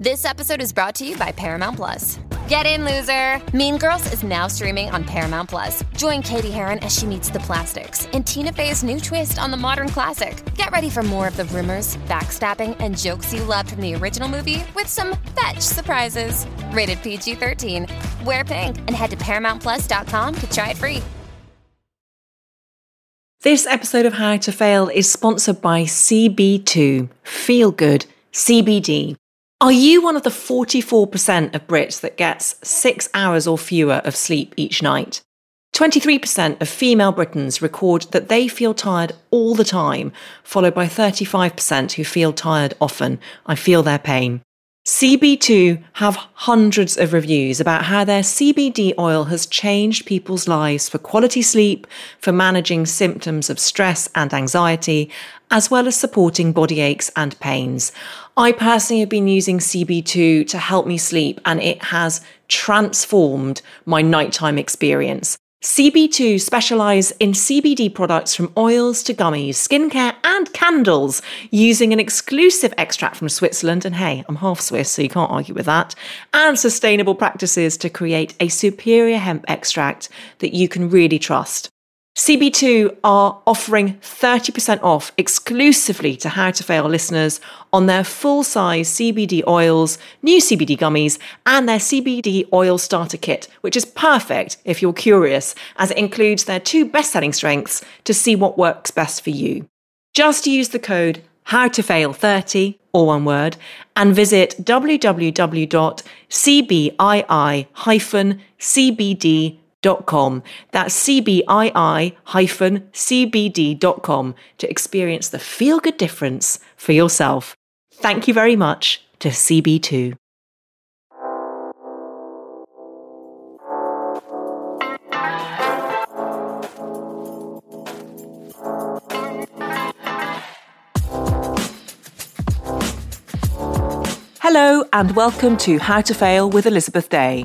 This episode is brought to you by Paramount Plus. Get in, loser! Mean Girls is now streaming on Paramount Plus. Join Cady Heron as she meets the plastics in Tina Fey's new twist on the modern classic. Get ready for more of the rumors, backstabbing, and jokes you loved from the original movie with some fetch surprises. Rated PG 13. Wear pink and head to ParamountPlus.com to try it free. This episode of How to Fail is sponsored by CB2 Feel Good CBD. Are you one of the 44% of Brits that gets six hours or fewer of sleep each night? 23% of female Britons record that they feel tired all the time, followed by 35% who feel tired often. I feel their pain. CB2 have hundreds of reviews about how their CBD oil has changed people's lives for quality sleep, for managing symptoms of stress and anxiety, as well as supporting body aches and pains. I personally have been using CB2 to help me sleep and it has transformed my nighttime experience. CB2 specialise in CBD products from oils to gummies, skincare, and candles using an exclusive extract from Switzerland. And hey, I'm half Swiss, so you can't argue with that. And sustainable practices to create a superior hemp extract that you can really trust. CB2 are offering 30% off exclusively to How to Fail listeners on their full size CBD oils, new CBD gummies, and their CBD oil starter kit, which is perfect if you're curious, as it includes their two best selling strengths to see what works best for you. Just use the code how to fail 30 or one word and visit www.cbii-cbd.com cbii-cbd.com. That's cbii-cbd.com to experience the feel good difference for yourself. Thank you very much to CB2. Hello, and welcome to How to Fail with Elizabeth Day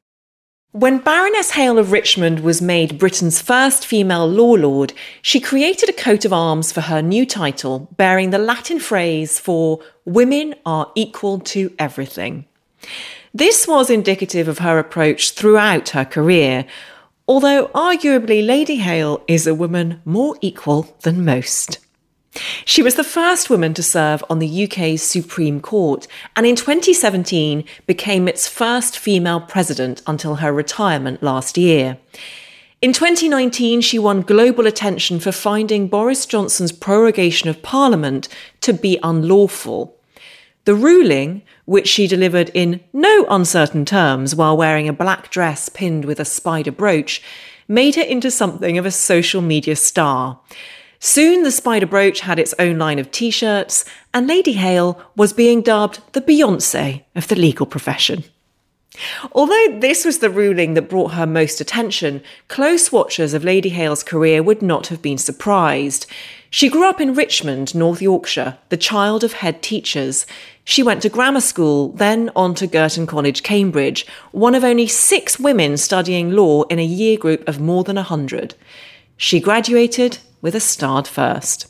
When Baroness Hale of Richmond was made Britain's first female law lord, she created a coat of arms for her new title, bearing the Latin phrase for Women are equal to everything. This was indicative of her approach throughout her career, although arguably Lady Hale is a woman more equal than most. She was the first woman to serve on the UK's Supreme Court and in 2017 became its first female president until her retirement last year. In 2019, she won global attention for finding Boris Johnson's prorogation of Parliament to be unlawful. The ruling, which she delivered in no uncertain terms while wearing a black dress pinned with a spider brooch, made her into something of a social media star. Soon the Spider Brooch had its own line of t shirts, and Lady Hale was being dubbed the Beyonce of the legal profession. Although this was the ruling that brought her most attention, close watchers of Lady Hale's career would not have been surprised. She grew up in Richmond, North Yorkshire, the child of head teachers. She went to grammar school, then on to Girton College, Cambridge, one of only six women studying law in a year group of more than a hundred. She graduated with a starred first.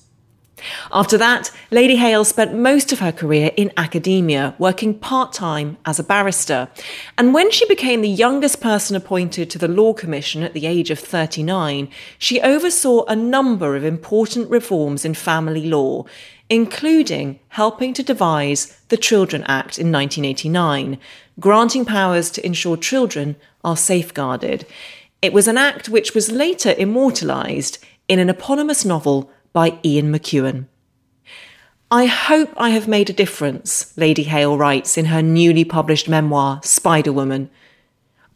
After that, Lady Hale spent most of her career in academia, working part time as a barrister. And when she became the youngest person appointed to the Law Commission at the age of 39, she oversaw a number of important reforms in family law, including helping to devise the Children Act in 1989, granting powers to ensure children are safeguarded. It was an act which was later immortalised in an eponymous novel by Ian McEwan. I hope I have made a difference, Lady Hale writes in her newly published memoir, Spider Woman.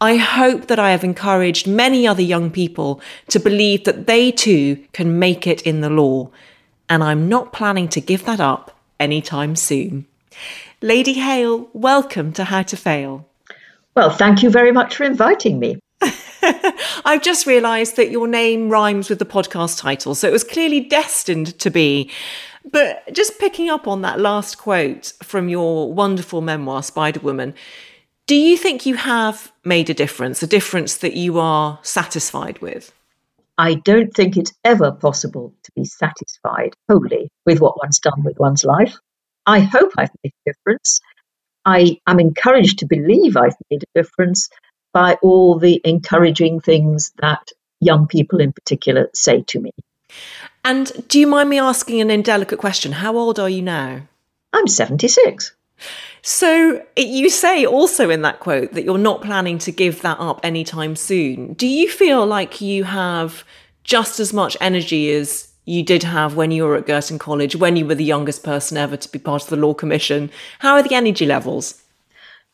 I hope that I have encouraged many other young people to believe that they too can make it in the law, and I'm not planning to give that up anytime soon. Lady Hale, welcome to How to Fail. Well, thank you very much for inviting me. I've just realised that your name rhymes with the podcast title, so it was clearly destined to be. But just picking up on that last quote from your wonderful memoir, Spider Woman, do you think you have made a difference, a difference that you are satisfied with? I don't think it's ever possible to be satisfied wholly with what one's done with one's life. I hope I've made a difference. I am encouraged to believe I've made a difference by all the encouraging things that young people in particular say to me. And do you mind me asking an indelicate question? How old are you now? I'm 76. So you say also in that quote that you're not planning to give that up anytime soon. Do you feel like you have just as much energy as you did have when you were at Girton College, when you were the youngest person ever to be part of the Law Commission? How are the energy levels?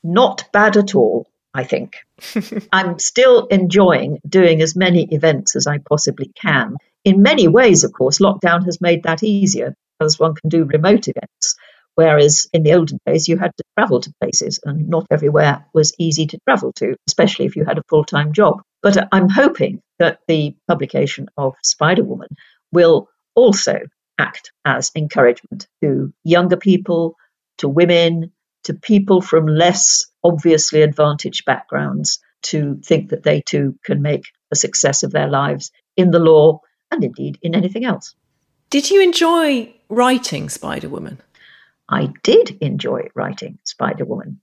Not bad at all, I think. I'm still enjoying doing as many events as I possibly can. In many ways, of course, lockdown has made that easier because one can do remote events. Whereas in the olden days, you had to travel to places, and not everywhere was easy to travel to, especially if you had a full time job. But I'm hoping that the publication of Spider Woman will also act as encouragement to younger people, to women, to people from less obviously advantaged backgrounds to think that they too can make a success of their lives in the law and indeed in anything else. Did you enjoy writing Spider Woman? I did enjoy writing Spider Woman.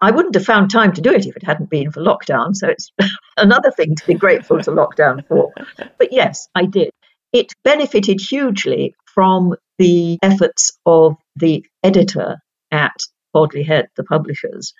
I wouldn't have found time to do it if it hadn't been for lockdown. So it's another thing to be grateful to lockdown for. But yes, I did. It benefited hugely from the efforts of the editor at Bodley Head, the publishers,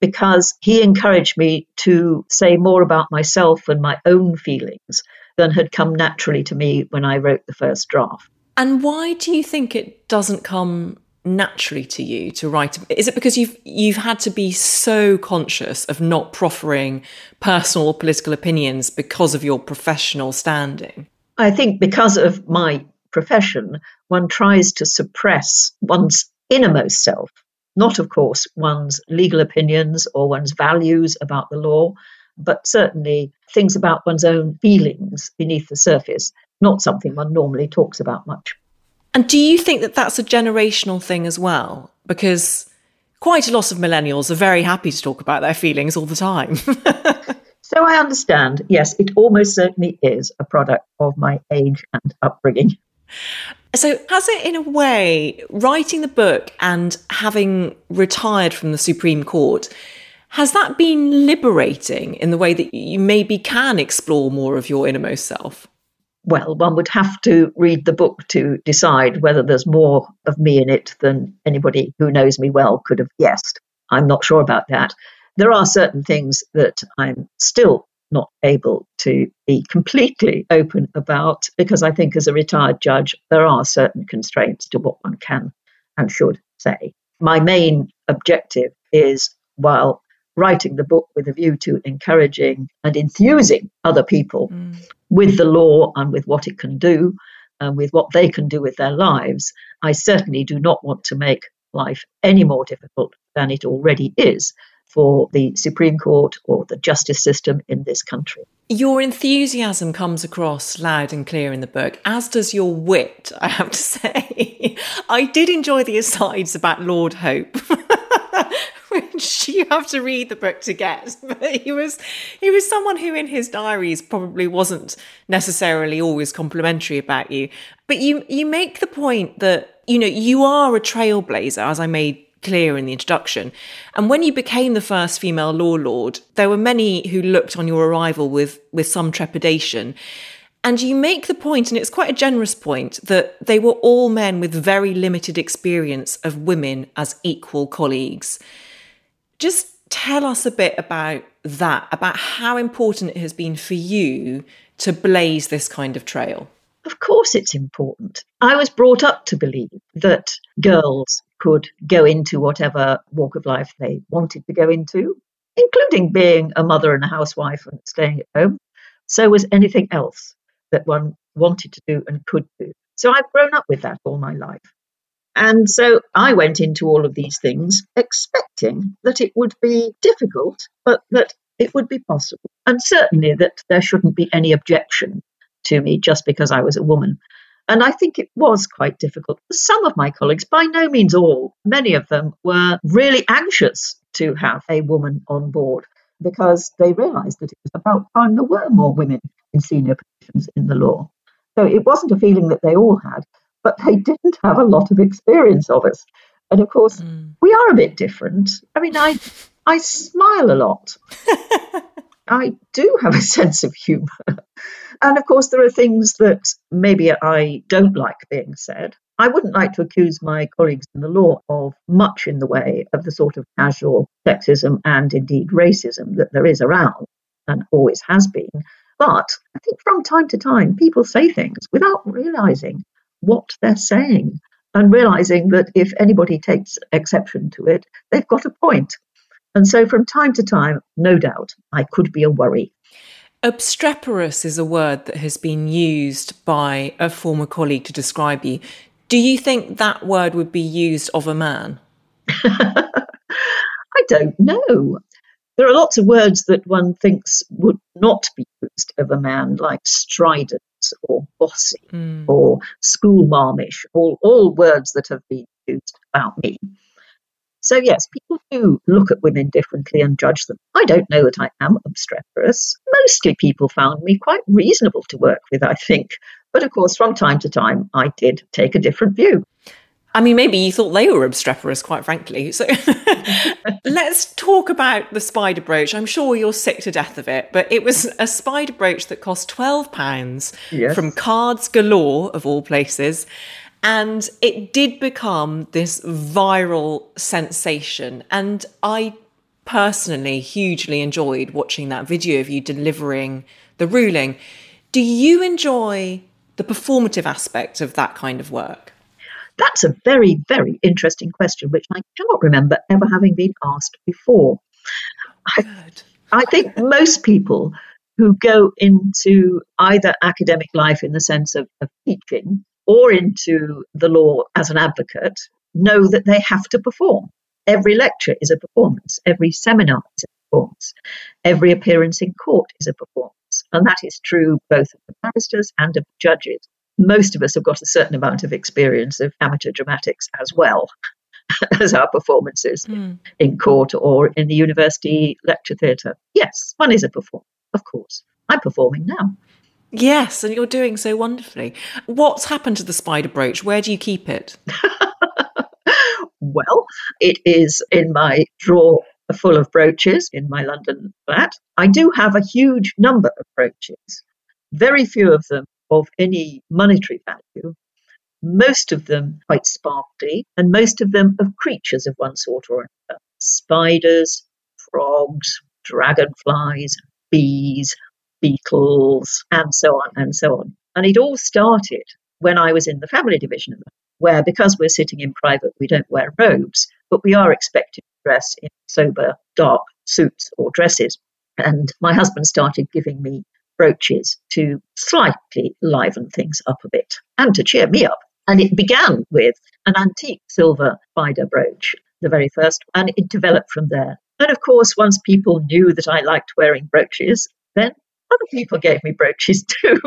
because he encouraged me to say more about myself and my own feelings than had come naturally to me when I wrote the first draft. And why do you think it doesn't come naturally to you to write? Is it because you've you've had to be so conscious of not proffering personal or political opinions because of your professional standing? I think because of my profession, one tries to suppress one's innermost self, not of course one's legal opinions or one's values about the law, but certainly things about one's own feelings beneath the surface, not something one normally talks about much. And do you think that that's a generational thing as well? Because quite a lot of millennials are very happy to talk about their feelings all the time. so I understand. Yes, it almost certainly is a product of my age and upbringing. So, has it, in a way, writing the book and having retired from the Supreme Court, has that been liberating in the way that you maybe can explore more of your innermost self? well, one would have to read the book to decide whether there's more of me in it than anybody who knows me well could have guessed. I'm not sure about that. There are certain things that I'm still not able to be completely open about because I think, as a retired judge, there are certain constraints to what one can and should say. My main objective is while writing the book with a view to encouraging and enthusing other people mm. with the law and with what it can do and with what they can do with their lives, I certainly do not want to make life any more difficult than it already is for the Supreme Court or the justice system in this country. Your enthusiasm comes across loud and clear in the book, as does your wit, I have to say. I did enjoy the asides about Lord Hope. which you have to read the book to get. But he was he was someone who in his diaries probably wasn't necessarily always complimentary about you. But you you make the point that, you know, you are a trailblazer, as I made clear in the introduction. And when you became the first female law lord, there were many who looked on your arrival with with some trepidation. And you make the point, and it's quite a generous point, that they were all men with very limited experience of women as equal colleagues. Just tell us a bit about that, about how important it has been for you to blaze this kind of trail. Of course, it's important. I was brought up to believe that girls could go into whatever walk of life they wanted to go into, including being a mother and a housewife and staying at home. So was anything else that one wanted to do and could do. So I've grown up with that all my life. And so I went into all of these things expecting that it would be difficult, but that it would be possible. And certainly that there shouldn't be any objection to me just because I was a woman. And I think it was quite difficult. Some of my colleagues, by no means all, many of them were really anxious to have a woman on board because they realised that it was about time there were more women in senior positions in the law. So it wasn't a feeling that they all had, but they didn't have a lot of experience of us. And of course, mm. we are a bit different. I mean, I I smile a lot. I do have a sense of humour. And of course, there are things that maybe I don't like being said. I wouldn't like to accuse my colleagues in the law of much in the way of the sort of casual sexism and indeed racism that there is around and always has been. But I think from time to time, people say things without realizing what they're saying and realizing that if anybody takes exception to it, they've got a point. And so from time to time, no doubt, I could be a worry. Obstreperous is a word that has been used by a former colleague to describe you. Do you think that word would be used of a man? I don't know. There are lots of words that one thinks would not be used of a man, like strident or bossy mm. or schoolmarmish, all, all words that have been used about me. So, yes, people do look at women differently and judge them. I don't know that I am obstreperous. Mostly people found me quite reasonable to work with, I think. But of course, from time to time, I did take a different view. I mean, maybe you thought they were obstreperous, quite frankly. So let's talk about the spider brooch. I'm sure you're sick to death of it, but it was a spider brooch that cost £12 yes. from Cards Galore, of all places. And it did become this viral sensation. And I personally hugely enjoyed watching that video of you delivering the ruling. Do you enjoy the performative aspect of that kind of work? That's a very, very interesting question, which I cannot remember ever having been asked before. I, I think most people who go into either academic life in the sense of, of teaching or into the law as an advocate know that they have to perform. Every lecture is a performance, every seminar is a performance, every appearance in court is a performance. And that is true both of the barristers and of the judges. Most of us have got a certain amount of experience of amateur dramatics as well as our performances mm. in court or in the university lecture theatre. Yes, one is a performer, of course. I'm performing now. Yes, and you're doing so wonderfully. What's happened to the spider brooch? Where do you keep it? well, it is in my drawer full of brooches in my London flat. I do have a huge number of brooches, very few of them of any monetary value, most of them quite sparkly, and most of them of creatures of one sort or another spiders, frogs, dragonflies, bees, beetles, and so on and so on. And it all started when I was in the family division, where because we're sitting in private, we don't wear robes, but we are expected to dress in sober, dark suits or dresses. And my husband started giving me brooches to slightly liven things up a bit and to cheer me up. And it began with an antique silver spider brooch, the very first, and it developed from there. And of course, once people knew that I liked wearing brooches, then other people gave me brooches too.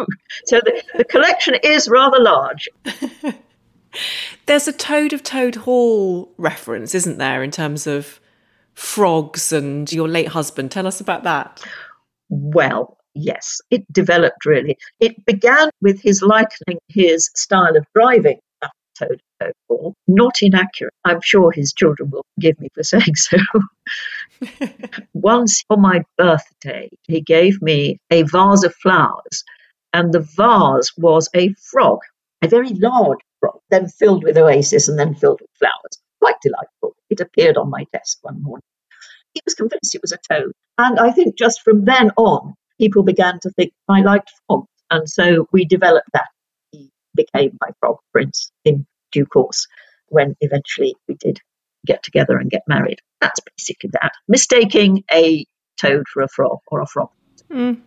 So the, the collection is rather large. There's a Toad of Toad Hall reference, isn't there, in terms of frogs and your late husband? Tell us about that. Well, yes, it developed really. It began with his likening his style of driving Toad Toad Hall. Not inaccurate. I'm sure his children will forgive me for saying so. Once for my birthday, he gave me a vase of flowers, and the vase was a frog, a very large frog, then filled with oasis and then filled with flowers. Quite delightful. It appeared on my desk one morning. He was convinced it was a toad. And I think just from then on, people began to think I liked frogs. And so we developed that. He became my frog prince in due course when eventually we did get together and get married. That's basically that. Mistaking a toad for a frog or a frog. Mm.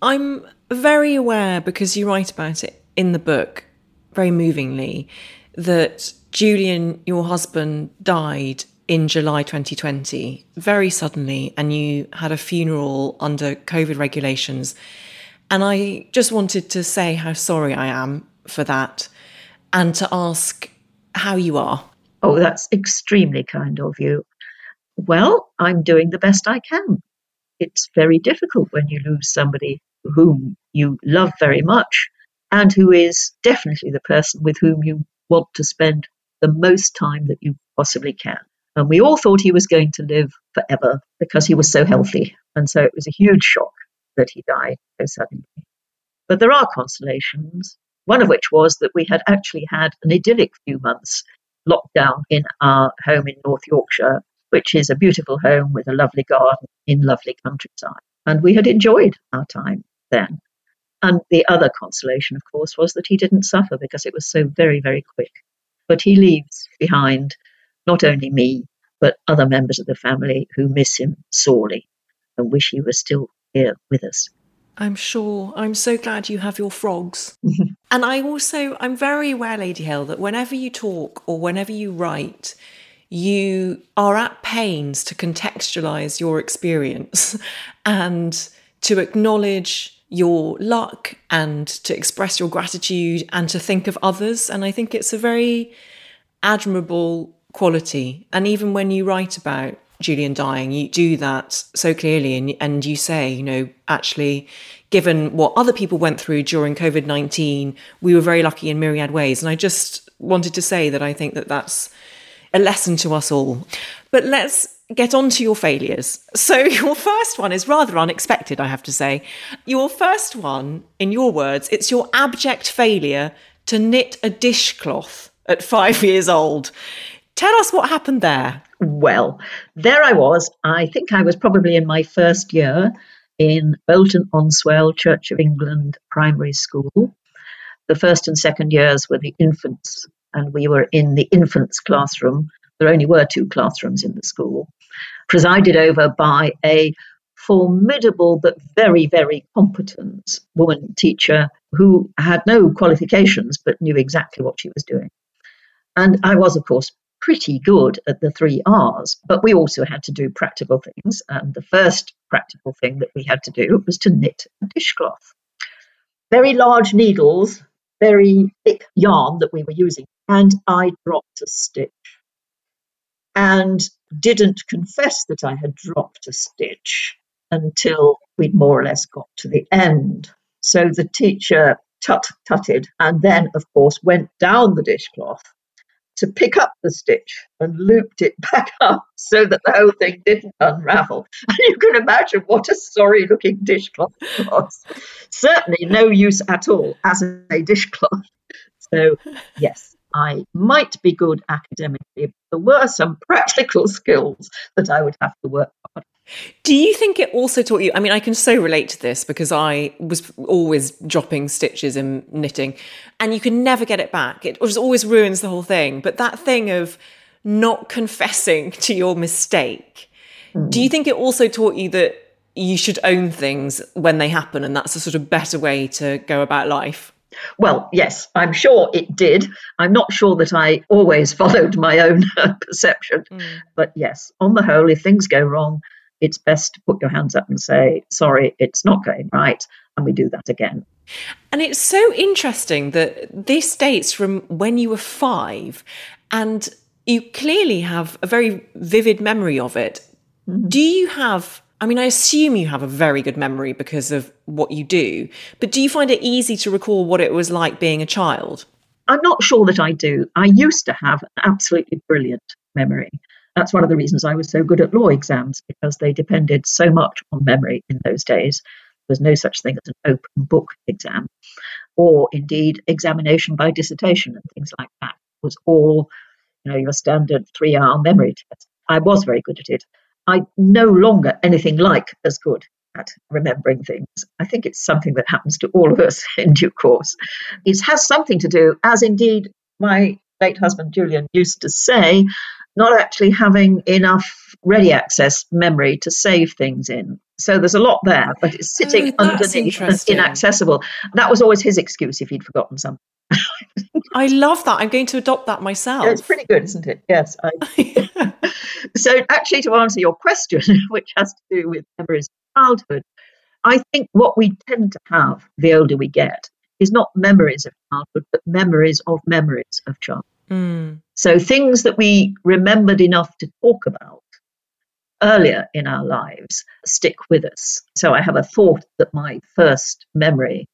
I'm very aware because you write about it in the book very movingly that Julian, your husband, died in July 2020, very suddenly, and you had a funeral under COVID regulations. And I just wanted to say how sorry I am for that and to ask how you are. Oh, that's extremely kind of you. Well, I'm doing the best I can. It's very difficult when you lose somebody whom you love very much and who is definitely the person with whom you want to spend the most time that you possibly can. And we all thought he was going to live forever because he was so healthy. And so it was a huge shock that he died so suddenly. But there are consolations, one of which was that we had actually had an idyllic few months locked down in our home in North Yorkshire, which is a beautiful home with a lovely garden in lovely countryside. And we had enjoyed our time then. And the other consolation, of course, was that he didn't suffer because it was so very, very quick. But he leaves behind not only me, but other members of the family who miss him sorely and wish he was still here with us. I'm sure. I'm so glad you have your frogs. and I also, I'm very aware, Lady Hale, that whenever you talk or whenever you write, you are at pains to contextualize your experience and to acknowledge your luck and to express your gratitude and to think of others. And I think it's a very admirable quality. And even when you write about Julian dying, you do that so clearly and, and you say, you know, actually, given what other people went through during COVID 19, we were very lucky in myriad ways. And I just wanted to say that I think that that's a lesson to us all. But let's get on to your failures. So, your first one is rather unexpected, I have to say. Your first one, in your words, it's your abject failure to knit a dishcloth at five years old. Tell us what happened there. Well, there I was. I think I was probably in my first year in Bolton on Swale Church of England Primary School. The first and second years were the infants, and we were in the infants classroom. There only were two classrooms in the school presided over by a formidable but very, very competent woman teacher who had no qualifications but knew exactly what she was doing. And I was, of course, pretty good at the three R's, but we also had to do practical things. And the first practical thing that we had to do was to knit a dishcloth. Very large needles, very thick yarn that we were using, and I dropped a stitch and didn't confess that I had dropped a stitch until we'd more or less got to the end. So the teacher tut tutted and then, of course, went down the dishcloth to pick up the stitch and looped it back up so that the whole thing didn't unravel. And you can imagine what a sorry looking dishcloth it was. Certainly no use at all as a dishcloth. So, yes, I might be good academically, but there were some practical skills that I would have to work on. Do you think it also taught you? I mean, I can so relate to this because I was always dropping stitches in knitting and you can never get it back. It just always ruins the whole thing. But that thing of not confessing to your mistake, mm. do you think it also taught you that you should own things when they happen and that's a sort of better way to go about life? Well, yes, I'm sure it did. I'm not sure that I always followed my own perception. Mm. But yes, on the whole, if things go wrong, it's best to put your hands up and say, sorry, it's not going right. And we do that again. And it's so interesting that this dates from when you were five, and you clearly have a very vivid memory of it. Mm-hmm. Do you have I mean, I assume you have a very good memory because of what you do, but do you find it easy to recall what it was like being a child? I'm not sure that I do. I used to have an absolutely brilliant memory. That's one of the reasons I was so good at law exams because they depended so much on memory in those days. There was no such thing as an open book exam, or indeed examination by dissertation and things like that. It was all, you know, your standard three hour memory test. I was very good at it. I'm no longer anything like as good at remembering things. I think it's something that happens to all of us in due course. It has something to do, as indeed my late husband Julian used to say, not actually having enough ready access memory to save things in. So there's a lot there, but it's sitting oh, underneath and inaccessible. That was always his excuse if he'd forgotten something. I love that. I'm going to adopt that myself. Yeah, it's pretty good, isn't it? Yes. I... so, actually, to answer your question, which has to do with memories of childhood, I think what we tend to have the older we get is not memories of childhood, but memories of memories of childhood. So, things that we remembered enough to talk about earlier in our lives stick with us. So, I have a thought that my first memory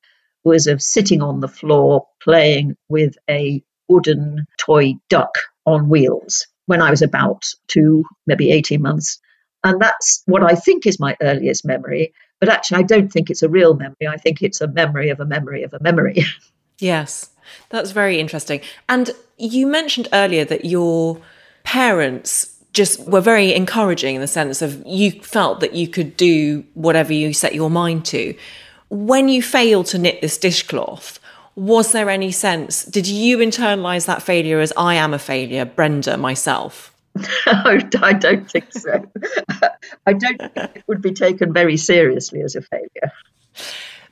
was of sitting on the floor playing with a wooden toy duck on wheels when I was about two, maybe 18 months. And that's what I think is my earliest memory. But actually, I don't think it's a real memory. I think it's a memory of a memory of a memory. Yes, that's very interesting. And you mentioned earlier that your parents just were very encouraging in the sense of you felt that you could do whatever you set your mind to when you failed to knit this dishcloth, was there any sense? Did you internalize that failure as I am a failure, Brenda, myself? Oh, I don't think so. I don't think it would be taken very seriously as a failure.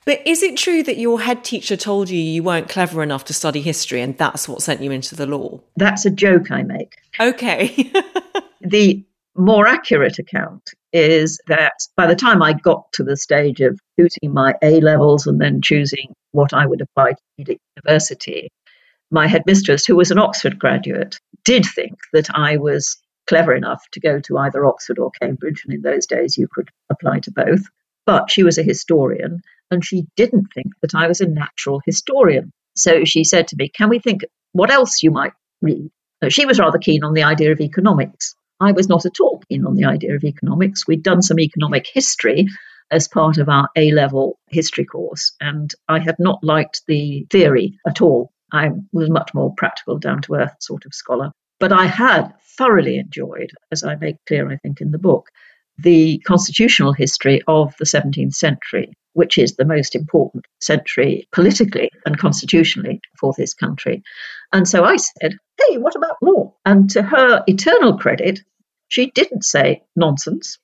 But is it true that your head teacher told you you weren't clever enough to study history and that's what sent you into the law? That's a joke I make. Okay. the more accurate account is that by the time I got to the stage of choosing my A levels and then choosing what I would apply to at university, my headmistress, who was an Oxford graduate, did think that I was clever enough to go to either Oxford or Cambridge. And in those days, you could apply to both. But she was a historian and she didn't think that I was a natural historian. So she said to me, Can we think what else you might read? She was rather keen on the idea of economics. I was not at all keen on the idea of economics. We'd done some economic history as part of our A level history course, and I had not liked the theory at all. I was much more practical, down to earth sort of scholar. But I had thoroughly enjoyed, as I make clear, I think, in the book, the constitutional history of the 17th century, which is the most important century politically and constitutionally for this country. And so I said, hey, what about law? And to her eternal credit, she didn't say nonsense.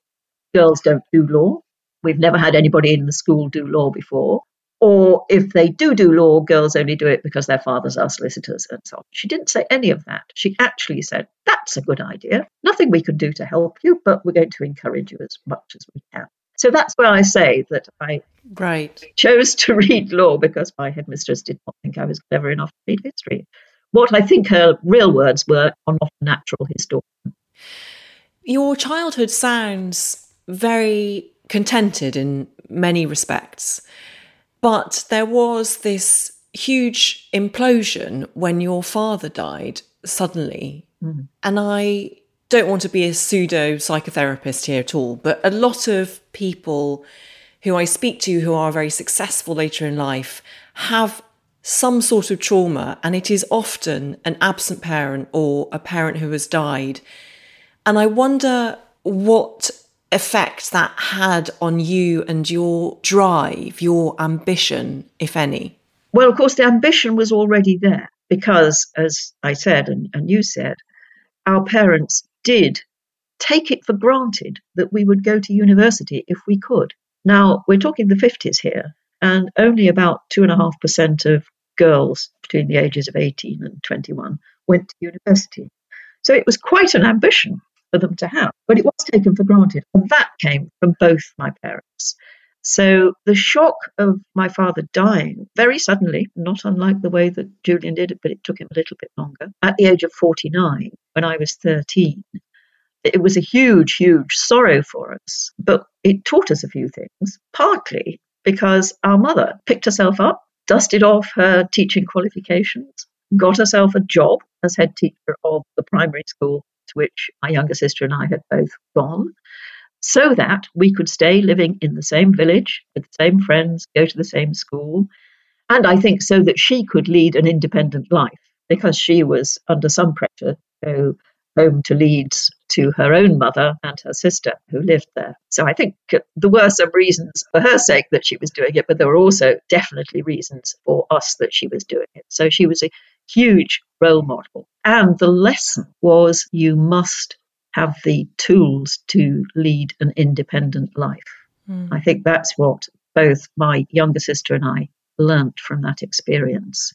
Girls don't do law. We've never had anybody in the school do law before. Or if they do do law, girls only do it because their fathers are solicitors and so on. She didn't say any of that. She actually said, that's a good idea. Nothing we can do to help you, but we're going to encourage you as much as we can. So that's where I say that I right. chose to read law because my headmistress did not think I was clever enough to read history. What I think her real words were are not a natural historian. Your childhood sounds very contented in many respects, but there was this huge implosion when your father died suddenly. Mm. And I don't want to be a pseudo psychotherapist here at all, but a lot of people who I speak to who are very successful later in life have some sort of trauma, and it is often an absent parent or a parent who has died. And I wonder what effect that had on you and your drive, your ambition, if any. Well, of course, the ambition was already there because, as I said, and, and you said, our parents did take it for granted that we would go to university if we could. Now, we're talking the 50s here, and only about 2.5% of girls between the ages of 18 and 21 went to university. So it was quite an ambition for them to have, but it was taken for granted. And that came from both my parents. So the shock of my father dying very suddenly, not unlike the way that Julian did it, but it took him a little bit longer, at the age of 49, when I was 13, it was a huge, huge sorrow for us. But it taught us a few things, partly because our mother picked herself up, dusted off her teaching qualifications, got herself a job as head teacher of the primary school which my younger sister and I had both gone so that we could stay living in the same village with the same friends, go to the same school. And I think so that she could lead an independent life because she was under some pressure to go home to Leeds to her own mother and her sister who lived there. So I think there were some reasons for her sake that she was doing it, but there were also definitely reasons for us that she was doing it. So she was a huge role model. And the lesson was you must have the tools to lead an independent life. Mm. I think that's what both my younger sister and I learnt from that experience.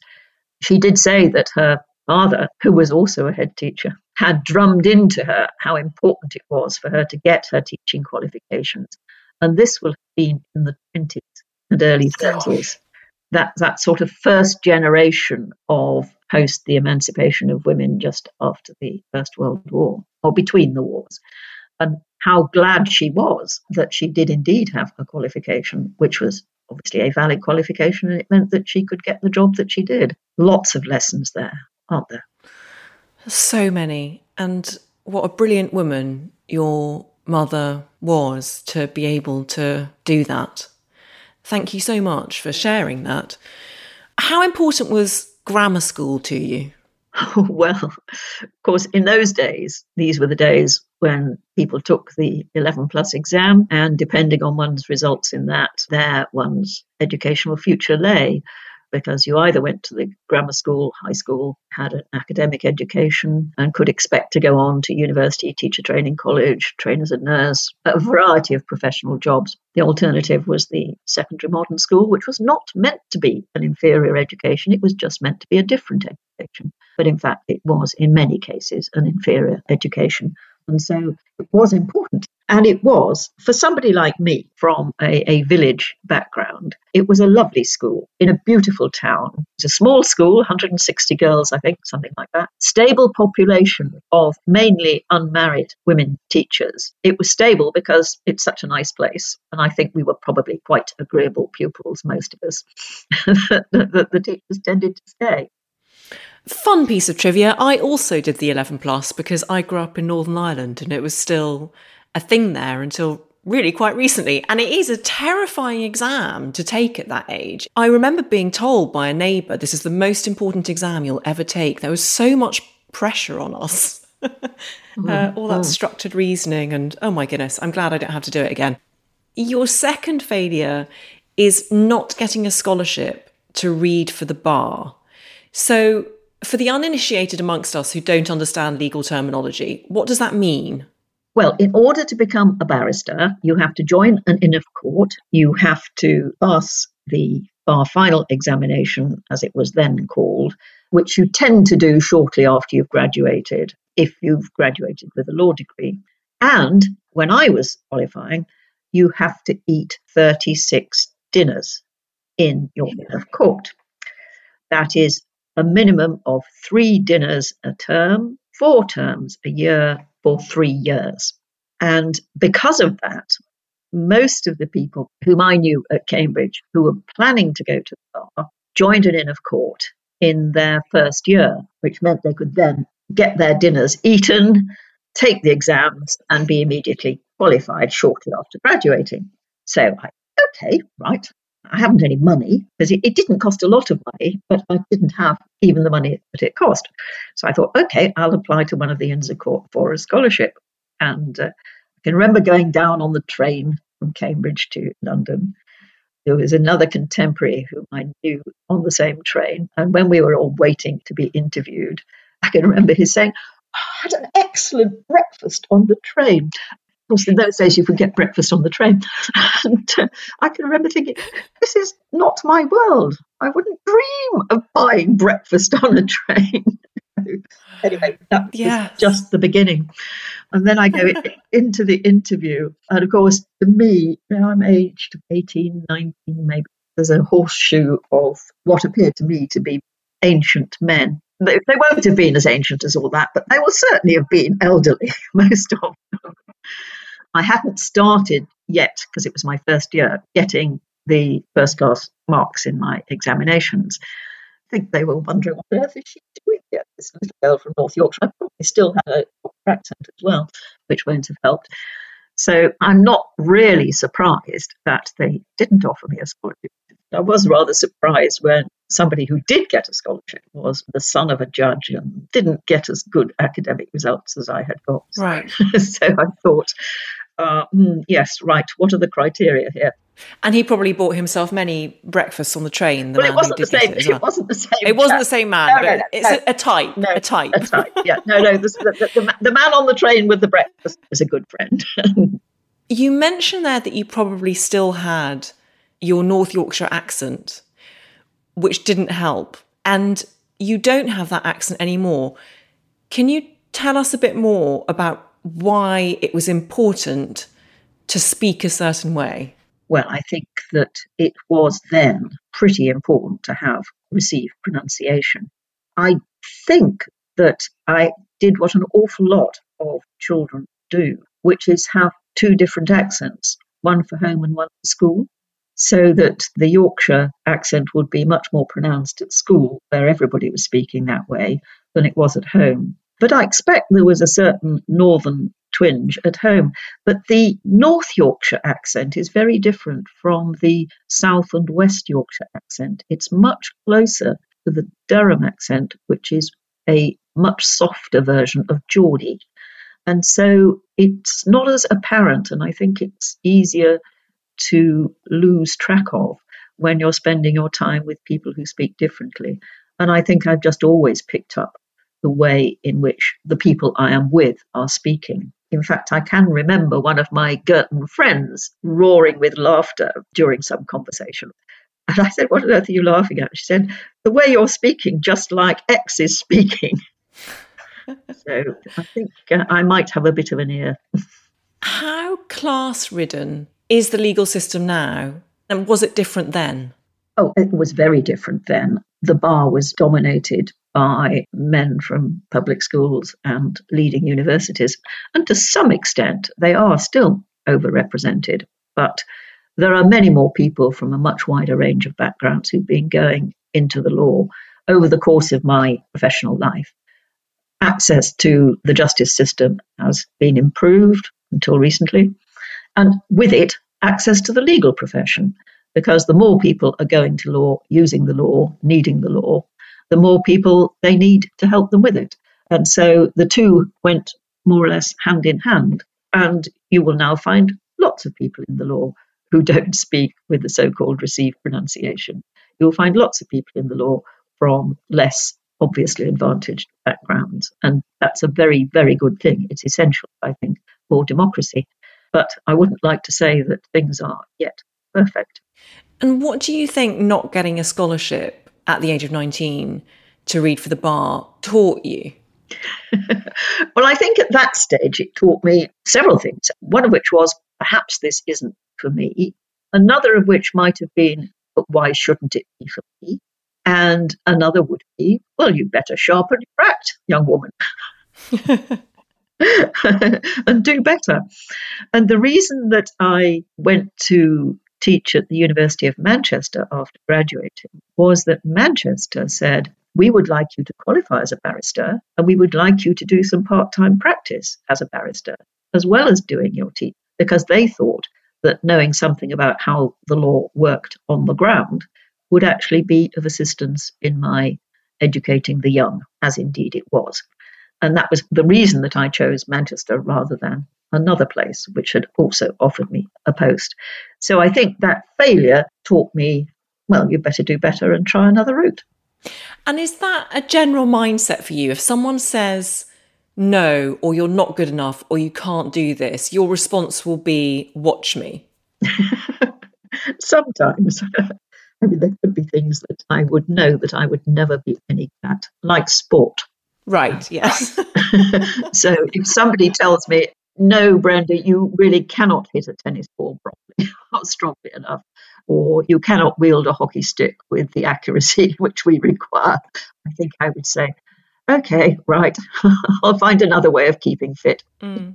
She did say that her father, who was also a head teacher, had drummed into her how important it was for her to get her teaching qualifications. And this will have been in the 20s and early 30s. That, that sort of first generation of post the emancipation of women just after the First World War, or between the wars. And how glad she was that she did indeed have a qualification, which was obviously a valid qualification, and it meant that she could get the job that she did. Lots of lessons there, aren't there? So many. And what a brilliant woman your mother was to be able to do that. Thank you so much for sharing that. How important was grammar school to you? well, of course, in those days, these were the days when people took the 11 plus exam, and depending on one's results in that, there one's educational future lay because you either went to the grammar school, high school, had an academic education, and could expect to go on to university, teacher training college, train as a nurse, a variety of professional jobs. The alternative was the secondary modern school, which was not meant to be an inferior education, it was just meant to be a different education. But in fact, it was, in many cases, an inferior education. And so it was important. And it was, for somebody like me from a, a, village background, it was a lovely school in a beautiful town. It was a small school, 160 girls, I think, something like that. Stable population of mainly unmarried women teachers. It was stable because it's such a nice place. And I think we were probably quite agreeable pupils, most of us, that the teachers tended to stay. Fun piece of trivia. I also did the 11 plus because I grew up in Northern Ireland and it was still a thing there until really quite recently. And it is a terrifying exam to take at that age. I remember being told by a neighbour this is the most important exam you'll ever take. There was so much pressure on us. uh, all that mm. structured reasoning, and oh my goodness, I'm glad I don't have to do it again. Your second failure is not getting a scholarship to read for the bar. So, for the uninitiated amongst us who don't understand legal terminology, what does that mean? Well, in order to become a barrister, you have to join an Inn of Court, you have to pass the bar final examination, as it was then called, which you tend to do shortly after you've graduated, if you've graduated with a law degree. And when I was qualifying, you have to eat 36 dinners in your Inn of Court. That is a minimum of three dinners a term, four terms a year for three years. And because of that, most of the people whom I knew at Cambridge who were planning to go to the bar joined an Inn of Court in their first year, which meant they could then get their dinners eaten, take the exams, and be immediately qualified shortly after graduating. So I, okay, right, I haven't any money because it, it, didn't cost a lot of money, but I didn't have even the money that it cost. So I thought, okay, I'll apply to one of the Inns of Court for a scholarship. And uh, I can remember going down on the train from Cambridge to London. There was another contemporary whom I knew on the same train. And when we were all waiting to be interviewed, I can remember his saying, I had an excellent breakfast on the train course, in those days, you could get breakfast on the train. and uh, I can remember thinking, this is not my world. I wouldn't dream of buying breakfast on a train. anyway, that yeah. was just the beginning. And then I go into the interview. And of course, to me, you know, I'm aged 18, 19, maybe. There's a horseshoe of what appeared to me to be ancient men. They, they won't have been as ancient as all that, but they will certainly have been elderly, most of them. I hadn't started yet, because it was my first year, getting the first class marks in my examinations. I think they were wondering what on earth is she doing here? This little girl from North Yorkshire. I probably still had a accent as well, which won't have helped. So I'm not really surprised that they didn't offer me a scholarship. I was rather surprised when somebody who did get a scholarship was the son of a judge and didn't get as good academic results as I had got. Right. so I thought, uh, mm, yes, right. What are the criteria here? And he probably bought himself many breakfasts on the train. The well, it wasn't the same. It, well. it wasn't the same. It wasn't the same man. No, no, no, it's a, a, type. No, a type. A type. Yeah. No, no. The, the, the, the man on the train with the breakfast is a good friend. you mentioned there that you probably still had your North Yorkshire accent, which didn't help. And you don't have that accent anymore. Can you tell us a bit more about why it was important to speak a certain way? Well, I think that it was then pretty important to have received pronunciation. I think that I did what an awful lot of children do, which is have two different accents, one for home and one for school, so that the Yorkshire accent would be much more pronounced at school, where everybody was speaking that way, than it was at home. But I expect there was a certain northern twinge at home. But the North Yorkshire accent is very different from the South and West Yorkshire accent. It's much closer to the Durham accent, which is a much softer version of Geordie. And so it's not as apparent, and I think it's easier to lose track of when you're spending your time with people who speak differently. And I think I've just always picked up the way in which the people I am with are speaking. In fact, I can remember one of my Girton friends roaring with laughter during some conversation. And I said, What on earth are you laughing at? She said, The way you're speaking, just like X is speaking. so I think uh, I might have a bit of an ear. How class ridden is the legal system now? And was it different then? Oh, it was very different then. The bar was dominated by men from public schools and leading universities. And to some extent, they are still overrepresented. But there are many more people from a much wider range of backgrounds who've been going into the law over the course of my professional life. Access to the justice system has been improved until recently, and with it, access to the legal profession. Because the more people are going to law, using the law, needing the law, the more people they need to help them with it. And so the two went more or less hand in hand. And you will now find lots of people in the law who don't speak with the so called received pronunciation. You'll find lots of people in the law from less obviously advantaged backgrounds. And that's a very, very good thing. It's essential, I think, for democracy. But I wouldn't like to say that things are yet perfect. And what do you think not getting a scholarship at the age of 19 to read for the bar taught you? well, I think at that stage it taught me several things. One of which was perhaps this isn't for me. Another of which might have been, but why shouldn't it be for me? And another would be, well, you better sharpen your act, young woman. and do better. And the reason that I went to teach at the University of Manchester after graduating was that Manchester said, We would like you to qualify as a barrister, and we would like you to do some part time practice as a barrister, as well as doing your teaching, because they thought that knowing something about how the law worked on the ground would actually be of assistance in my educating the young, as indeed it was. And that was the reason that I chose Manchester rather than another place which had also offered me a post. So I think that failure taught me, well, you better do better and try another route. And is that a general mindset for you? If someone says no, or you're not good enough, or you can't do this, your response will be, watch me. Sometimes. I mean, there could be things that I would know that I would never be any at, like sport. Right, yes. so if somebody tells me, no, Brenda, you really cannot hit a tennis ball properly, not strongly enough, or you cannot wield a hockey stick with the accuracy which we require. I think I would say, okay, right, I'll find another way of keeping fit. Mm.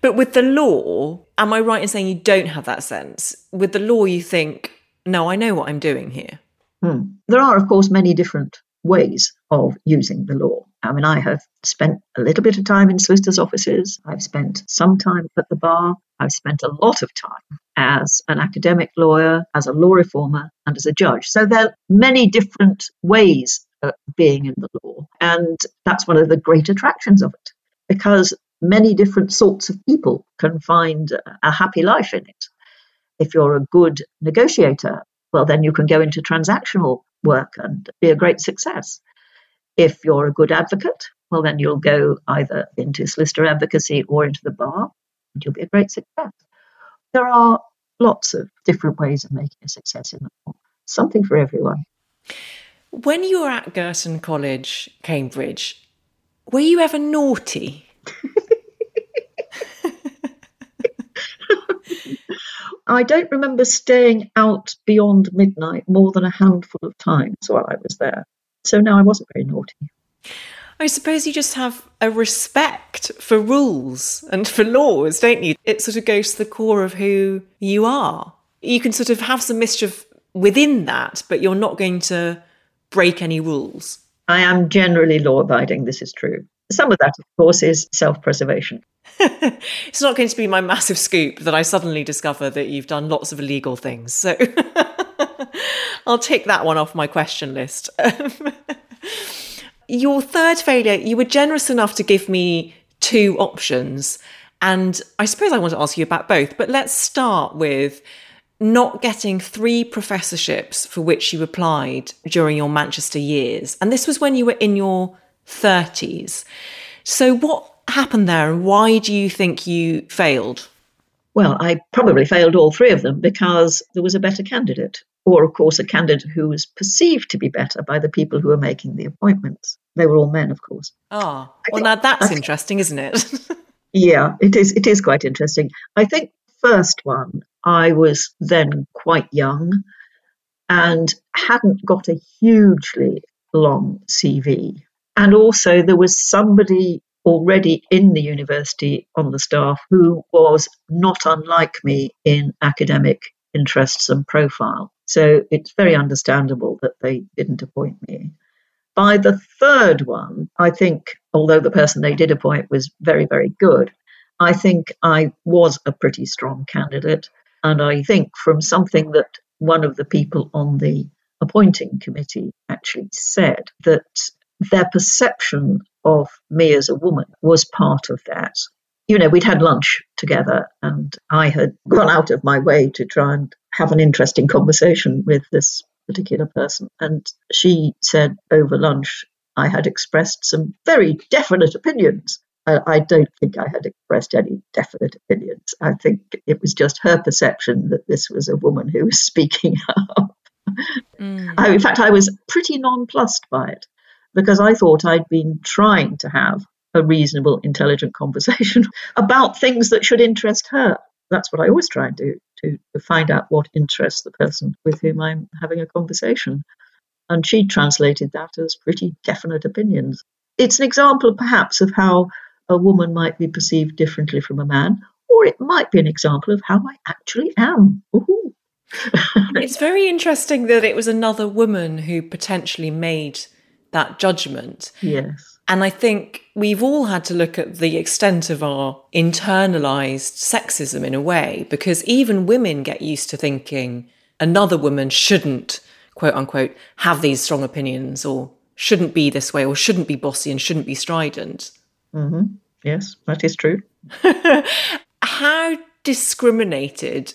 But with the law, am I right in saying you don't have that sense? With the law, you think, no, I know what I'm doing here. Hmm. There are, of course, many different ways of using the law. I mean, I have spent a little bit of time in solicitors' offices. I've spent some time at the bar. I've spent a lot of time as an academic lawyer, as a law reformer, and as a judge. So there are many different ways of being in the law. And that's one of the great attractions of it, because many different sorts of people can find a happy life in it. If you're a good negotiator, well, then you can go into transactional work and be a great success. If you're a good advocate, well, then you'll go either into solicitor advocacy or into the bar, and you'll be a great success. There are lots of different ways of making a success in the law, something for everyone. When you were at Girton College, Cambridge, were you ever naughty? I don't remember staying out beyond midnight more than a handful of times while I was there. So, no, I wasn't very naughty. I suppose you just have a respect for rules and for laws, don't you? It sort of goes to the core of who you are. You can sort of have some mischief within that, but you're not going to break any rules. I am generally law abiding, this is true. Some of that, of course, is self preservation. it's not going to be my massive scoop that I suddenly discover that you've done lots of illegal things. So I'll take that one off my question list. Your third failure, you were generous enough to give me two options. And I suppose I want to ask you about both, but let's start with not getting three professorships for which you applied during your Manchester years. And this was when you were in your 30s. So, what happened there and why do you think you failed? Well, I probably failed all three of them because there was a better candidate, or, of course, a candidate who was perceived to be better by the people who were making the appointments. They were all men, of course. Ah, oh, well, now that's interesting, isn't it? yeah, it is. It is quite interesting. I think first one, I was then quite young and hadn't got a hugely long CV. And also, there was somebody already in the university on the staff who was not unlike me in academic interests and profile. So it's very understandable that they didn't appoint me. By the third one, I think, although the person they did appoint was very, very good, I think I was a pretty strong candidate. And I think from something that one of the people on the appointing committee actually said, that their perception of me as a woman was part of that. You know, we'd had lunch together, and I had gone out of my way to try and have an interesting conversation with this particular person. And she said over lunch, I had expressed some very definite opinions I, don't think I had expressed any definite opinions. I think it was just her perception that this was a woman who was speaking up. Mm. I, in fact, I was pretty nonplussed by it because I thought I'd been trying to have a reasonable, intelligent conversation about things that should interest her. That's what I always try and do to, to find out what interests the person with whom I'm having a conversation. And she translated that as pretty definite opinions. It's an example, perhaps, of how a woman might be perceived differently from a man, or it might be an example of how I actually am. it's very interesting that it was another woman who potentially made that judgment. Yes. And I think we've all had to look at the extent of our internalized sexism in a way, because even women get used to thinking another woman shouldn't, quote unquote, have these strong opinions or shouldn't be this way or shouldn't be bossy and shouldn't be strident. Mm-hmm. Yes, that is true. How discriminated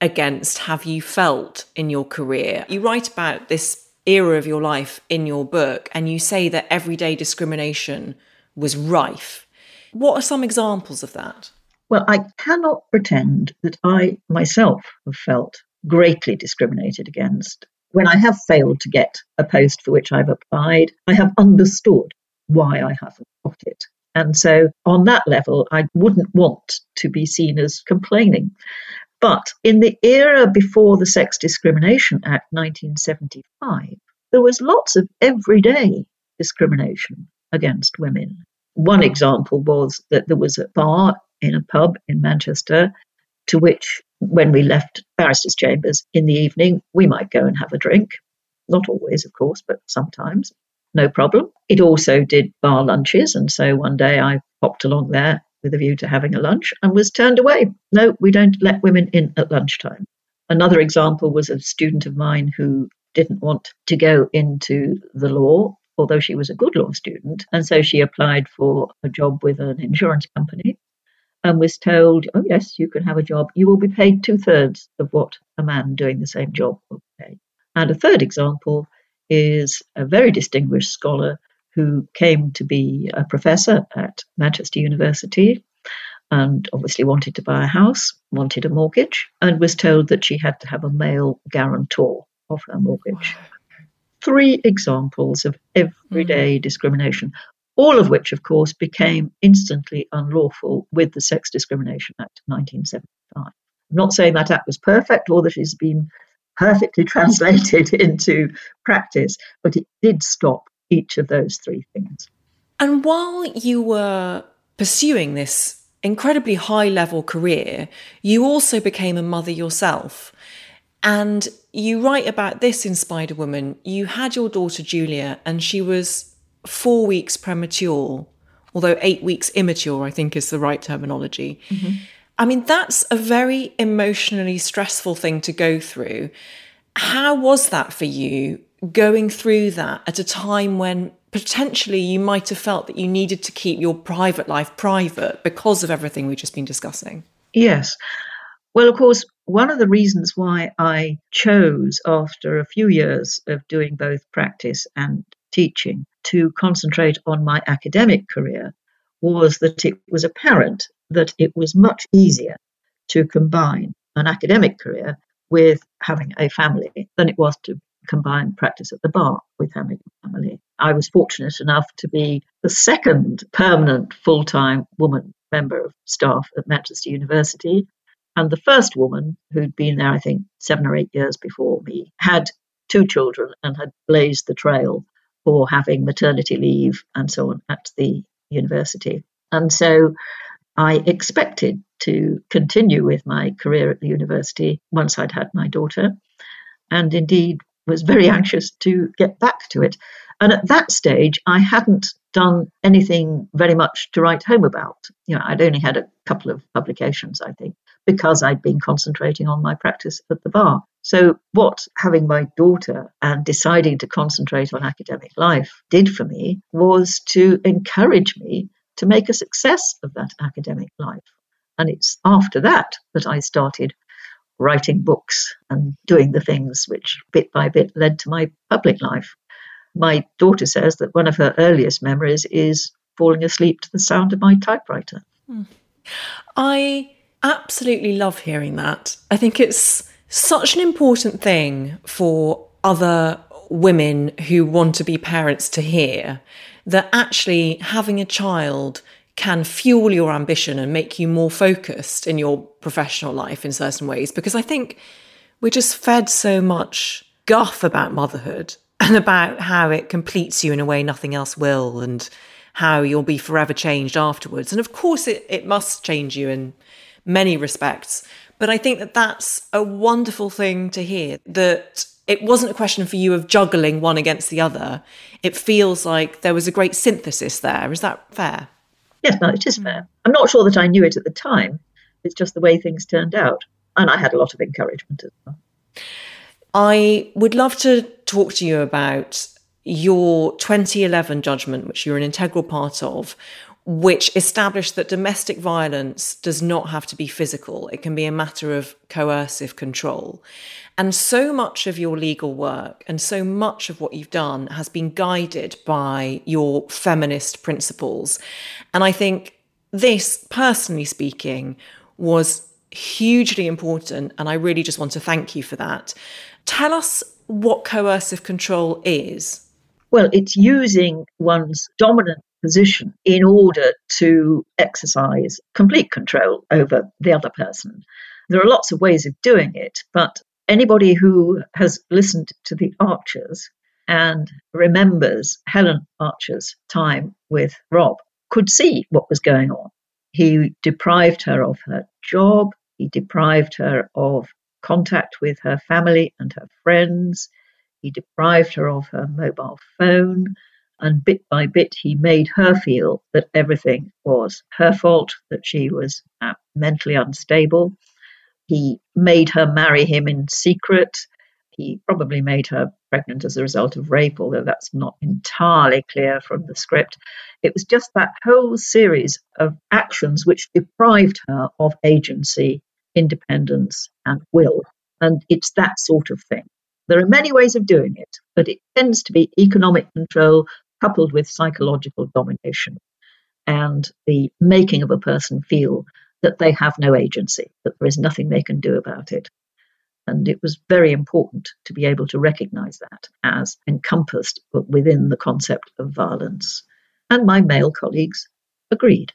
against have you felt in your career? You write about this era of your life in your book, and you say that everyday discrimination was rife. What are some examples of that? Well, I cannot pretend that I myself have felt greatly discriminated against. When I have failed to get a post for which I've applied, I have understood why I haven't got it. And so, on that level, I wouldn't want to be seen as complaining. But in the era before the Sex Discrimination Act 1975, there was lots of everyday discrimination against women. One example was that there was a bar in a pub in Manchester to which, when we left barristers' chambers in the evening, we might go and have a drink. Not always, of course, but sometimes no problem. It also did bar lunches, and so one day I popped along there with a view to having a lunch and was turned away. No, we don't let women in at lunchtime. Another example was a student of mine who didn't want to go into the law, although she was a good law student, and so she applied for a job with an insurance company and was told, Oh, yes, you can have a job. You will be paid two thirds of what a man doing the same job will pay. And a third example is a very distinguished scholar who came to be a professor at Manchester University and obviously wanted to buy a house, wanted a mortgage, and was told that she had to have a male guarantor of her mortgage. three examples of everyday mm. discrimination, all of which, of course, became instantly unlawful with the Sex Discrimination Act of 1975. I'm not saying that act was perfect or that it's been perfectly translated into practice, but it did stop each of those three things. And while you were pursuing this incredibly high level career, you also became a mother yourself. And you write about this in Spider Woman. You had your daughter Julia, and she was four weeks premature, although eight weeks immature, I think is the right terminology. Mm-hmm. I mean, that's a very emotionally stressful thing to go through. How was that for you going through that at a time when potentially you might have felt that you needed to keep your private life private because of everything we've just been discussing? Yes. Well, of course, one of the reasons why I chose, after a few years of doing both practice and teaching, to concentrate on my academic career was that it was apparent that it was much easier to combine an academic career with having a family than it was to combine practice at the bar with a family. I was fortunate enough to be the second permanent full time woman member of staff at Manchester University. And the first woman who'd been there, I think, seven or eight years before me, had two children and had blazed the trail for having maternity leave and so on at the university. And so I expected to continue with my career at the university once I'd had my daughter, and indeed was very anxious to get back to it. And at that stage, I hadn't done anything very much to write home about. You know, I'd only had a couple of publications, I think, because I'd been concentrating on my practice at the bar. So, what having my daughter and deciding to concentrate on academic life did for me was to encourage me to make a success of that academic life. And it's after that that I started writing books and doing the things which bit by bit led to my public life. My daughter says that one of her earliest memories is falling asleep to the sound of my typewriter. Hmm. I absolutely love hearing that. I think it's such an important thing for other women who want to be parents to hear that actually having a child can fuel your ambition and make you more focused in your professional life in certain ways. Because I think we're just fed so much guff about motherhood and about how it completes you in a way nothing else will and how you'll be forever changed afterwards. And of course, it, it must change you in many respects. But I think that that's a wonderful thing to hear that it wasn't a question for you of juggling one against the other. It feels like there was a great synthesis there. Is that fair? Yes, no, it is fair. I'm not sure that I knew it at the time. It's just the way things turned out. And I had a lot of encouragement as well. I would love to talk to you about your 2011 judgment, which you're an integral part of, which established that domestic violence does not have to be physical. It can be a matter of coercive control. And so much of your legal work and so much of what you've done has been guided by your feminist principles. And I think this, personally speaking, was hugely important. And I really just want to thank you for that. Tell us what coercive control is. Well, it's using one's dominant position in order to exercise complete control over the other person. There are lots of ways of doing it, but anybody who has listened to the Archers and remembers Helen Archer's time with Rob could see what was going on. He deprived her of her job, he deprived her of contact with her family and her friends, he deprived her of her mobile phone, and bit by bit, he made her feel that everything was her fault, that she was uh, mentally unstable. He made her marry him in secret. He probably made her pregnant as a result of rape, although that's not entirely clear from the script. It was just that whole series of actions which deprived her of agency, independence, and will. And it's that sort of thing. There are many ways of doing it, but it tends to be economic control coupled with psychological domination and the making of a person feel that they have no agency, that there is nothing they can do about it. And it was very important to be able to recognize that as encompassed within the concept of violence. And my male colleagues agreed.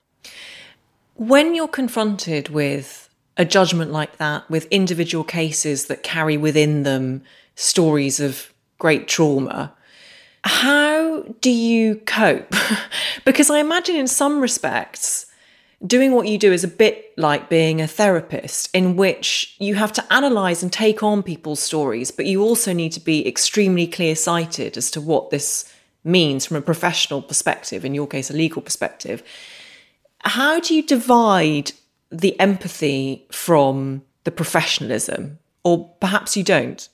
When you're confronted with a judgment like that, with individual cases that carry within them stories of great trauma, how do you cope? because I imagine in some respects, doing what you do is a bit like being a therapist, in which you have to analyze and take on people's stories, but you also need to be extremely clear sighted as to what this means from a professional perspective, in your case, a legal perspective. How do you divide the empathy from the professionalism? Or perhaps you don't?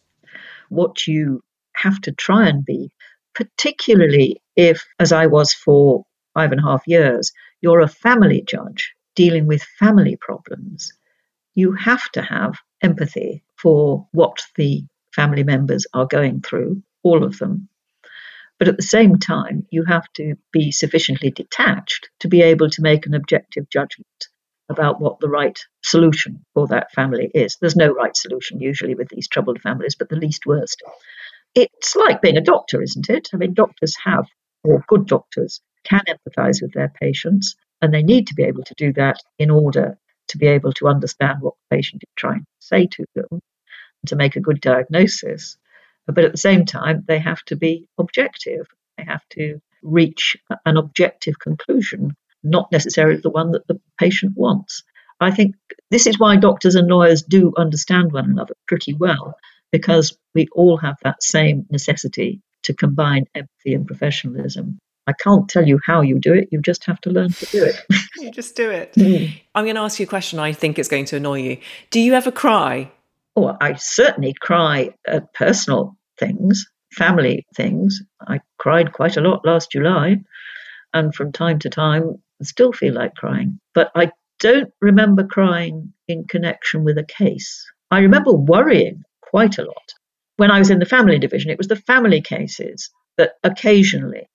What you have to try and be, particularly if, as I was for five and a half years, you're a family judge dealing with family problems. You have to have empathy for what the family members are going through, all of them. But at the same time, you have to be sufficiently detached to be able to make an objective judgment about what the right solution for that family is. There's no right solution usually with these troubled families, but the least worst. It's like being a doctor, isn't it? I mean, doctors have, or good doctors, can empathize with their patients, and they need to be able to do that in order to be able to understand what the patient is trying to say to them and to make a good diagnosis. But at the same time, they have to be objective. They have to reach an objective conclusion, not necessarily the one that the patient wants. I think this is why doctors and lawyers do understand one another pretty well, because we all have that same necessity to combine empathy and professionalism. I can't tell you how you do it. You just have to learn to do it. you just do it. Mm. I'm going to ask you a question I think it's going to annoy you. Do you ever cry? Oh, I certainly cry at personal things, family things. I cried quite a lot last July, and from time to time, I still feel like crying. But I don't remember crying in connection with a case. I remember worrying quite a lot. When I was in the family division, it was the family cases that occasionally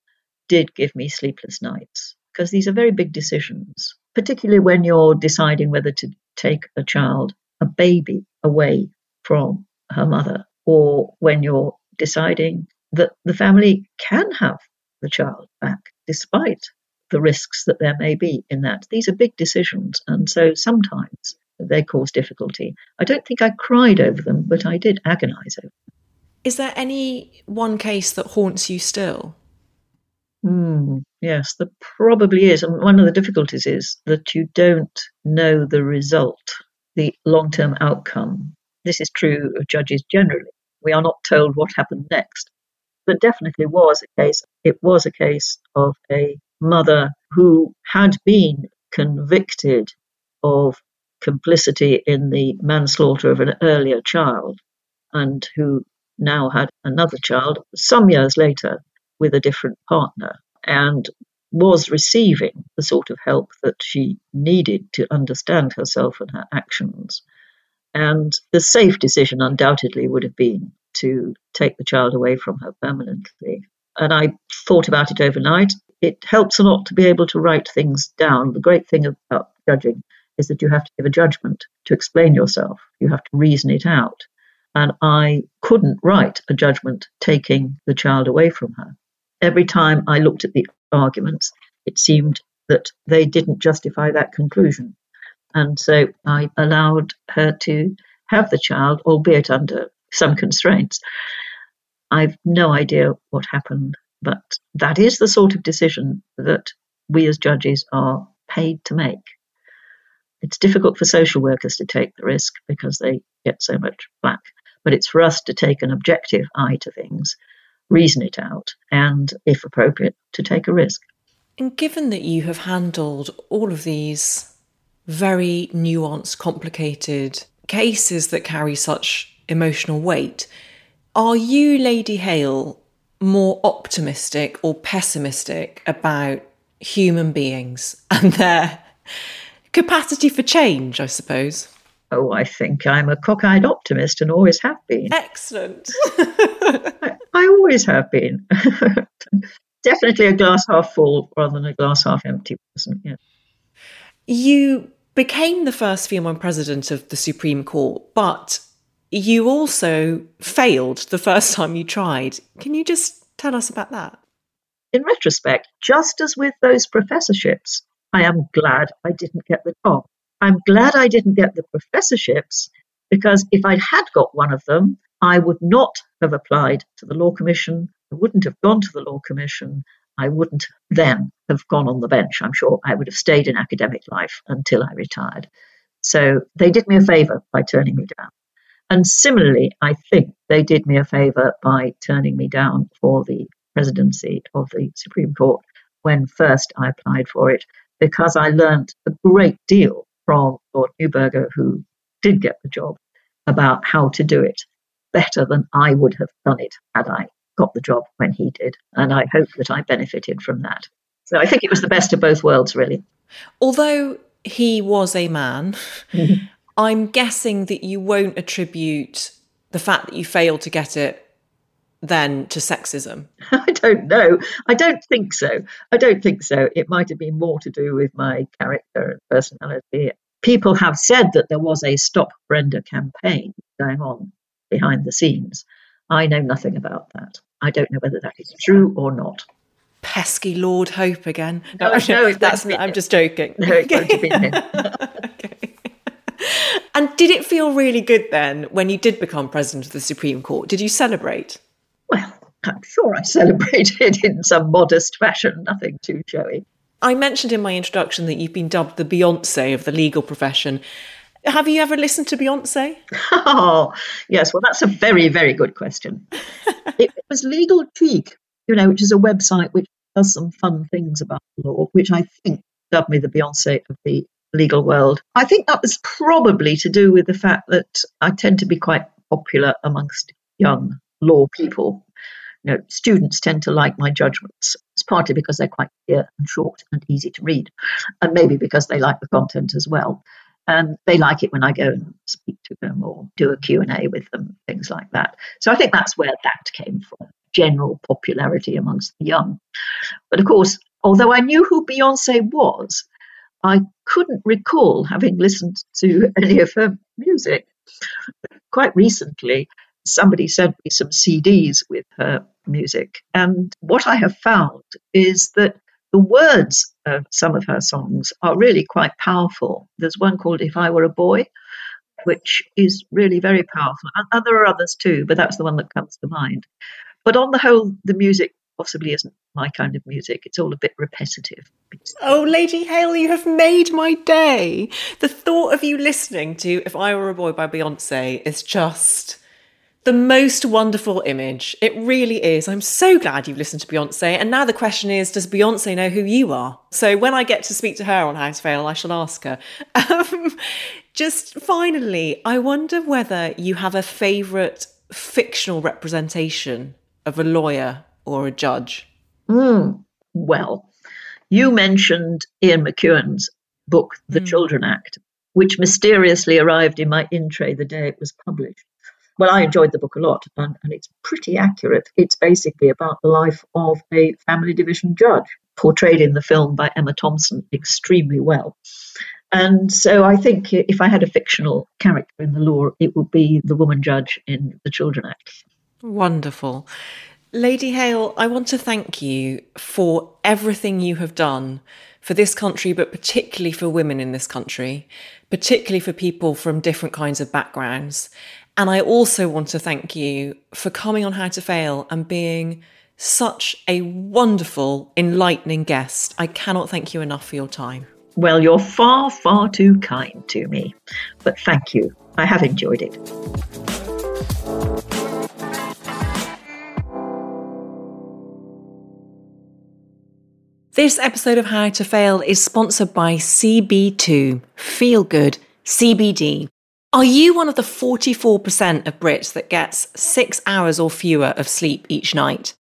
did give me sleepless nights because these are very big decisions, particularly when you're deciding whether to take a child, a baby, away from her mother, or when you're deciding that the family can have the child back despite the risks that there may be in that. These are big decisions, and so sometimes they cause difficulty. I don't think I cried over them, but I did agonize over them. Is there any one case that haunts you still? Mm, yes, there probably is. And one of the difficulties is that you don't know the result, the long term outcome. This is true of judges generally. We are not told what happened next. But definitely was a case. It was a case of a mother who had been convicted of complicity in the manslaughter of an earlier child and who now had another child some years later with a different partner and was receiving the sort of help that she needed to understand herself and her actions. And the safe decision undoubtedly would have been to take the child away from her permanently. And I thought about it overnight. It helps a lot to be able to write things down. The great thing about judging is that you have to give a judgment to explain yourself, you have to reason it out. And I couldn't write a judgment taking the child away from her every time I looked at the arguments, it seemed that they didn't justify that conclusion. And so I allowed her to have the child, albeit under some constraints. I've no idea what happened, but that is the sort of decision that we as judges are paid to make. It's difficult for social workers to take the risk because they get so much flack, but it's for us to take an objective eye to things reason it out, and, if appropriate, to take a risk. And given that you have handled all of these very nuanced, complicated cases that carry such emotional weight, are you, Lady Hale, more optimistic or pessimistic about human beings and their capacity for change, I suppose? Oh, I think I'm a cockeyed optimist and always have been. Excellent. I, I, always have been. Definitely a glass half full rather than a glass half empty person. Yeah. You became the first female president of the Supreme Court, but you also failed the first time you tried. Can you just tell us about that? In retrospect, just as with those professorships, I am glad I didn't get the job. I'm glad I didn't get the professorships because if I had got one of them, I would not have applied to the Law Commission. I wouldn't have gone to the Law Commission. I wouldn't then have gone on the bench. I'm sure I would have stayed in academic life until I retired. So they did me a favour by turning me down. And similarly, I think they did me a favour by turning me down for the presidency of the Supreme Court when first I applied for it, because I learned a great deal from Lord Neuberger, who did get the job, about how to do it better than I would have done it had I got the job when he did. And I hope that I benefited from that. So I think it was the best of both worlds, really. Although he was a man, mm-hmm. I'm guessing that you won't attribute the fact that you failed to get it then to sexism? I don't know. I don't think so. I don't think so. It might have been more to do with my character and personality. People have said that there was a Stop Brenda campaign going on behind the scenes. I know nothing about that. I don't know whether that is true or not. Pesky Lord Hope again. No, no, no that's I'm just joking. No, it's going to be him. okay. And did it feel really good then when you did become president of the Supreme Court? Did you celebrate? Well, I'm sure I celebrated in some modest fashion, nothing too showy. I mentioned in my introduction that you've been dubbed the Beyonce of the legal profession. Have you ever listened to Beyonce? Oh, yes. Well, that's a very, very good question. it, it was Legal Cheek, you know, which is a website which does some fun things about law, which I think dubbed me the Beyonce of the legal world. I think that was probably to do with the fact that I tend to be quite popular amongst young law people. You know, students tend to like my judgments. It's partly because they're quite clear and short and easy to read, and maybe because they like the content as well. And they like it when I go and speak to them or do a Q&A with them, things like that. So I think that's where that came from, general popularity amongst the young. But of course, although I knew who Beyonce was, I couldn't recall having listened to any of her music. Quite recently, somebody sent me some CDs with her music. And what I have found is that the words of some of her songs are really quite powerful. There's one called If I Were a Boy, which is really very powerful. And there are others too, but that's the one that comes to mind. But on the whole, the music possibly isn't my kind of music. It's all a bit repetitive. Oh, Lady Hale, you have made my day. The thought of you listening to If I Were a Boy by Beyonce is just the most wonderful image. It really is. I'm so glad you've listened to Beyonce. And now the question is Does Beyonce know who you are? So when I get to speak to her on How to Fail, I shall ask her. Um, just finally, I wonder whether you have a favourite fictional representation of a lawyer or a judge. Mm, well, you mentioned Ian McEwan's book, The mm. Children Act, which mysteriously arrived in my in tray the day it was published. Well, I enjoyed the book a lot, and, and it's pretty accurate. It's basically about the life of a family division judge, portrayed in the film by Emma Thompson extremely well. And so I think if I had a fictional character in the law, it would be the woman judge in the Children Act. Wonderful. Lady Hale, I want to thank you for everything you have done for this country, but particularly for women in this country, particularly for people from different kinds of backgrounds. And I also want to thank you for coming on How to Fail and being such a wonderful, enlightening guest. I cannot thank you enough for your time. Well, you're far, far too kind to me. But thank you. I have enjoyed it. This episode of How to Fail is sponsored by CB2 Feel Good CBD. Are you one of the 44% of Brits that gets six hours or fewer of sleep each night?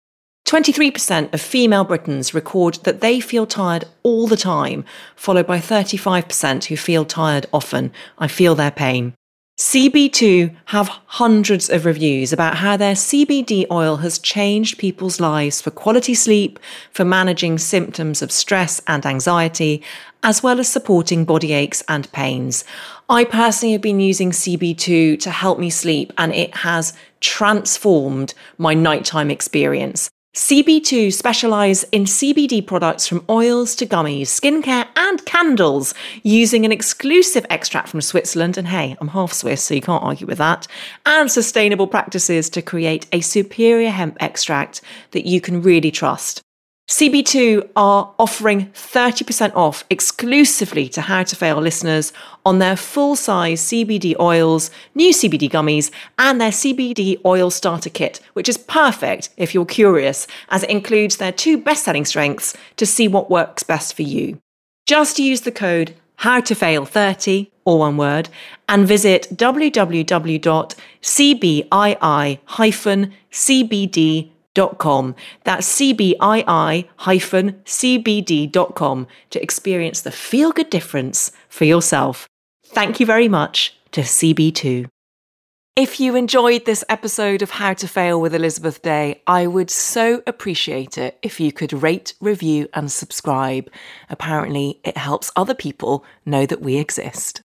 23% of female Britons record that they feel tired all the time, followed by 35% who feel tired often. I feel their pain. CB2 have hundreds of reviews about how their CBD oil has changed people's lives for quality sleep, for managing symptoms of stress and anxiety, as well as supporting body aches and pains. I personally have been using CB2 to help me sleep and it has transformed my nighttime experience. CB2 specialise in CBD products from oils to gummies, skincare, and candles using an exclusive extract from Switzerland. And hey, I'm half Swiss, so you can't argue with that. And sustainable practices to create a superior hemp extract that you can really trust. CB2 are offering 30% off exclusively to How to Fail listeners on their full size CBD oils, new CBD gummies, and their CBD oil starter kit, which is perfect if you're curious, as it includes their two best selling strengths to see what works best for you. Just use the code HowToFail30, or one word, and visit www.cbii-cbd.com cbii-cbd.com. That's cbii-cbd.com to experience the feel good difference for yourself. Thank you very much to CB2. If you enjoyed this episode of How to Fail with Elizabeth Day, I would so appreciate it if you could rate, review, and subscribe. Apparently, it helps other people know that we exist.